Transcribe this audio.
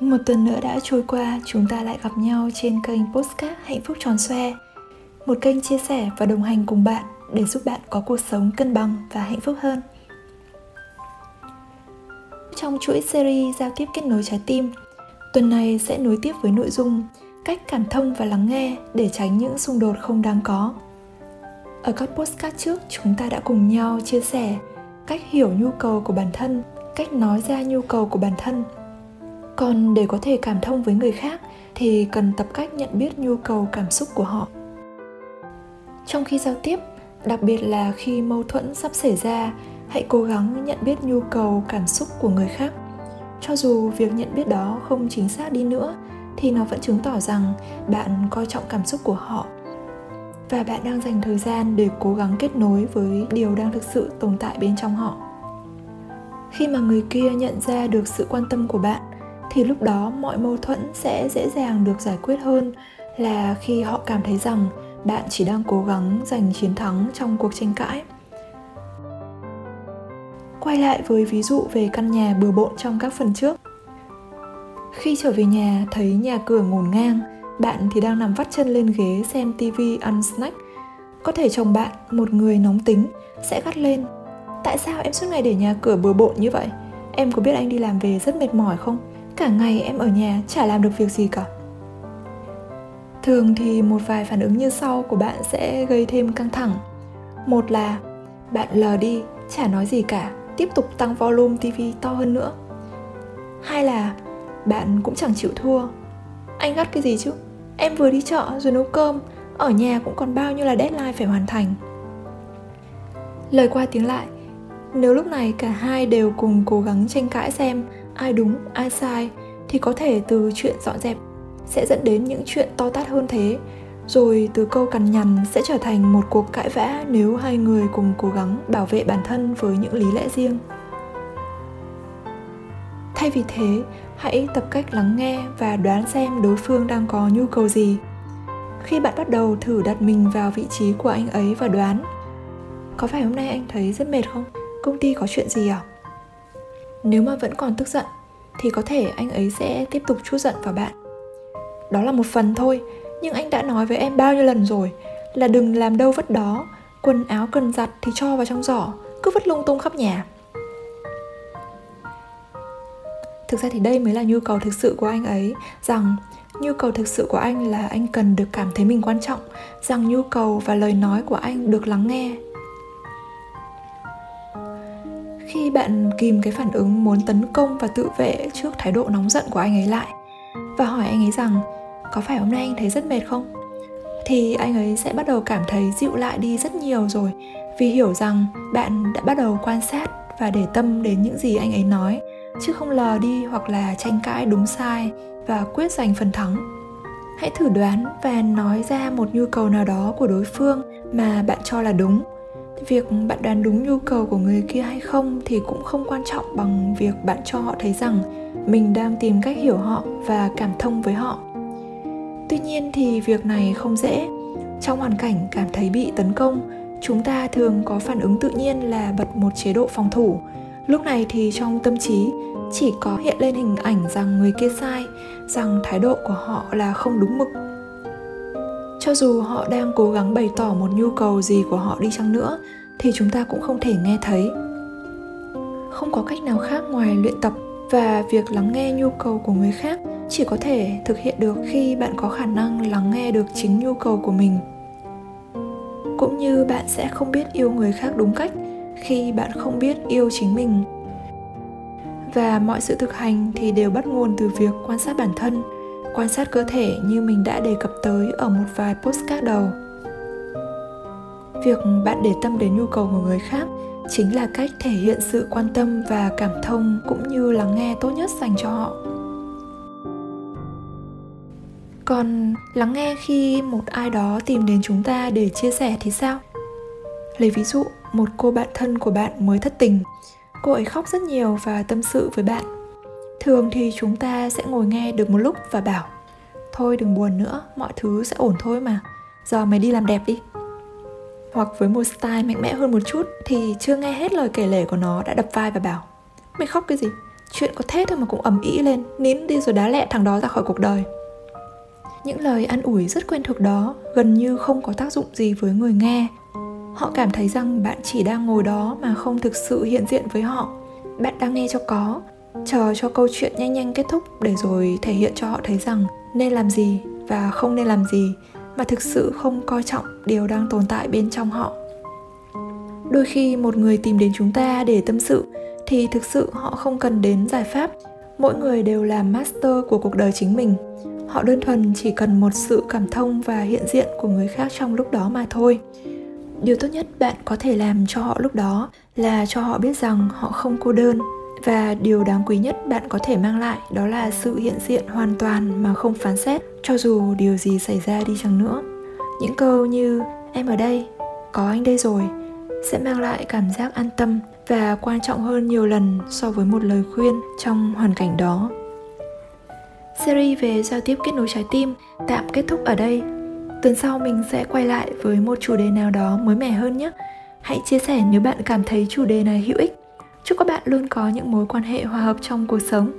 Một tuần nữa đã trôi qua, chúng ta lại gặp nhau trên kênh Postcard Hạnh phúc tròn xoe. Một kênh chia sẻ và đồng hành cùng bạn để giúp bạn có cuộc sống cân bằng và hạnh phúc hơn. Trong chuỗi series giao tiếp kết nối trái tim, tuần này sẽ nối tiếp với nội dung cách cảm thông và lắng nghe để tránh những xung đột không đáng có. Ở các postcard trước, chúng ta đã cùng nhau chia sẻ cách hiểu nhu cầu của bản thân, cách nói ra nhu cầu của bản thân còn để có thể cảm thông với người khác thì cần tập cách nhận biết nhu cầu, cảm xúc của họ. Trong khi giao tiếp, đặc biệt là khi mâu thuẫn sắp xảy ra, hãy cố gắng nhận biết nhu cầu, cảm xúc của người khác. Cho dù việc nhận biết đó không chính xác đi nữa, thì nó vẫn chứng tỏ rằng bạn coi trọng cảm xúc của họ. Và bạn đang dành thời gian để cố gắng kết nối với điều đang thực sự tồn tại bên trong họ. Khi mà người kia nhận ra được sự quan tâm của bạn thì lúc đó mọi mâu thuẫn sẽ dễ dàng được giải quyết hơn là khi họ cảm thấy rằng bạn chỉ đang cố gắng giành chiến thắng trong cuộc tranh cãi. Quay lại với ví dụ về căn nhà bừa bộn trong các phần trước. Khi trở về nhà, thấy nhà cửa ngổn ngang, bạn thì đang nằm vắt chân lên ghế xem tivi ăn snack. Có thể chồng bạn, một người nóng tính, sẽ gắt lên. Tại sao em suốt ngày để nhà cửa bừa bộn như vậy? Em có biết anh đi làm về rất mệt mỏi không? Cả ngày em ở nhà chả làm được việc gì cả. Thường thì một vài phản ứng như sau của bạn sẽ gây thêm căng thẳng. Một là, bạn lờ đi, chả nói gì cả, tiếp tục tăng volume tv to hơn nữa. Hai là, bạn cũng chẳng chịu thua. Anh gắt cái gì chứ? Em vừa đi chợ rồi nấu cơm, ở nhà cũng còn bao nhiêu là deadline phải hoàn thành. Lời qua tiếng lại, nếu lúc này cả hai đều cùng cố gắng tranh cãi xem ai đúng, ai sai thì có thể từ chuyện dọn dẹp sẽ dẫn đến những chuyện to tát hơn thế. Rồi từ câu cằn nhằn sẽ trở thành một cuộc cãi vã nếu hai người cùng cố gắng bảo vệ bản thân với những lý lẽ riêng. Thay vì thế, hãy tập cách lắng nghe và đoán xem đối phương đang có nhu cầu gì. Khi bạn bắt đầu thử đặt mình vào vị trí của anh ấy và đoán, có phải hôm nay anh thấy rất mệt không? Công ty có chuyện gì à? Nếu mà vẫn còn tức giận, thì có thể anh ấy sẽ tiếp tục chút giận vào bạn. Đó là một phần thôi, nhưng anh đã nói với em bao nhiêu lần rồi là đừng làm đâu vất đó. Quần áo cần giặt thì cho vào trong giỏ, cứ vứt lung tung khắp nhà. Thực ra thì đây mới là nhu cầu thực sự của anh ấy, rằng nhu cầu thực sự của anh là anh cần được cảm thấy mình quan trọng, rằng nhu cầu và lời nói của anh được lắng nghe khi bạn kìm cái phản ứng muốn tấn công và tự vệ trước thái độ nóng giận của anh ấy lại và hỏi anh ấy rằng, có phải hôm nay anh thấy rất mệt không? Thì anh ấy sẽ bắt đầu cảm thấy dịu lại đi rất nhiều rồi, vì hiểu rằng bạn đã bắt đầu quan sát và để tâm đến những gì anh ấy nói, chứ không lờ đi hoặc là tranh cãi đúng sai và quyết giành phần thắng. Hãy thử đoán và nói ra một nhu cầu nào đó của đối phương mà bạn cho là đúng việc bạn đoán đúng nhu cầu của người kia hay không thì cũng không quan trọng bằng việc bạn cho họ thấy rằng mình đang tìm cách hiểu họ và cảm thông với họ. Tuy nhiên thì việc này không dễ. Trong hoàn cảnh cảm thấy bị tấn công, chúng ta thường có phản ứng tự nhiên là bật một chế độ phòng thủ. Lúc này thì trong tâm trí, chỉ có hiện lên hình ảnh rằng người kia sai, rằng thái độ của họ là không đúng mực cho dù họ đang cố gắng bày tỏ một nhu cầu gì của họ đi chăng nữa, thì chúng ta cũng không thể nghe thấy. Không có cách nào khác ngoài luyện tập và việc lắng nghe nhu cầu của người khác chỉ có thể thực hiện được khi bạn có khả năng lắng nghe được chính nhu cầu của mình. Cũng như bạn sẽ không biết yêu người khác đúng cách khi bạn không biết yêu chính mình. Và mọi sự thực hành thì đều bắt nguồn từ việc quan sát bản thân quan sát cơ thể như mình đã đề cập tới ở một vài postcard đầu. Việc bạn để tâm đến nhu cầu của người khác chính là cách thể hiện sự quan tâm và cảm thông cũng như lắng nghe tốt nhất dành cho họ. Còn lắng nghe khi một ai đó tìm đến chúng ta để chia sẻ thì sao? Lấy ví dụ, một cô bạn thân của bạn mới thất tình. Cô ấy khóc rất nhiều và tâm sự với bạn thường thì chúng ta sẽ ngồi nghe được một lúc và bảo, thôi đừng buồn nữa, mọi thứ sẽ ổn thôi mà. Giờ mày đi làm đẹp đi. Hoặc với một style mạnh mẽ hơn một chút thì chưa nghe hết lời kể lể của nó đã đập vai và bảo, mày khóc cái gì? Chuyện có thế thôi mà cũng ầm ĩ lên, nín đi rồi đá lẹ thằng đó ra khỏi cuộc đời. Những lời an ủi rất quen thuộc đó gần như không có tác dụng gì với người nghe. Họ cảm thấy rằng bạn chỉ đang ngồi đó mà không thực sự hiện diện với họ. Bạn đang nghe cho có chờ cho câu chuyện nhanh nhanh kết thúc để rồi thể hiện cho họ thấy rằng nên làm gì và không nên làm gì mà thực sự không coi trọng điều đang tồn tại bên trong họ. Đôi khi một người tìm đến chúng ta để tâm sự thì thực sự họ không cần đến giải pháp. Mỗi người đều là master của cuộc đời chính mình. Họ đơn thuần chỉ cần một sự cảm thông và hiện diện của người khác trong lúc đó mà thôi. Điều tốt nhất bạn có thể làm cho họ lúc đó là cho họ biết rằng họ không cô đơn và điều đáng quý nhất bạn có thể mang lại đó là sự hiện diện hoàn toàn mà không phán xét, cho dù điều gì xảy ra đi chăng nữa. Những câu như, em ở đây, có anh đây rồi, sẽ mang lại cảm giác an tâm và quan trọng hơn nhiều lần so với một lời khuyên trong hoàn cảnh đó. Series về giao tiếp kết nối trái tim tạm kết thúc ở đây. Tuần sau mình sẽ quay lại với một chủ đề nào đó mới mẻ hơn nhé. Hãy chia sẻ nếu bạn cảm thấy chủ đề này hữu ích chúc các bạn luôn có những mối quan hệ hòa hợp trong cuộc sống.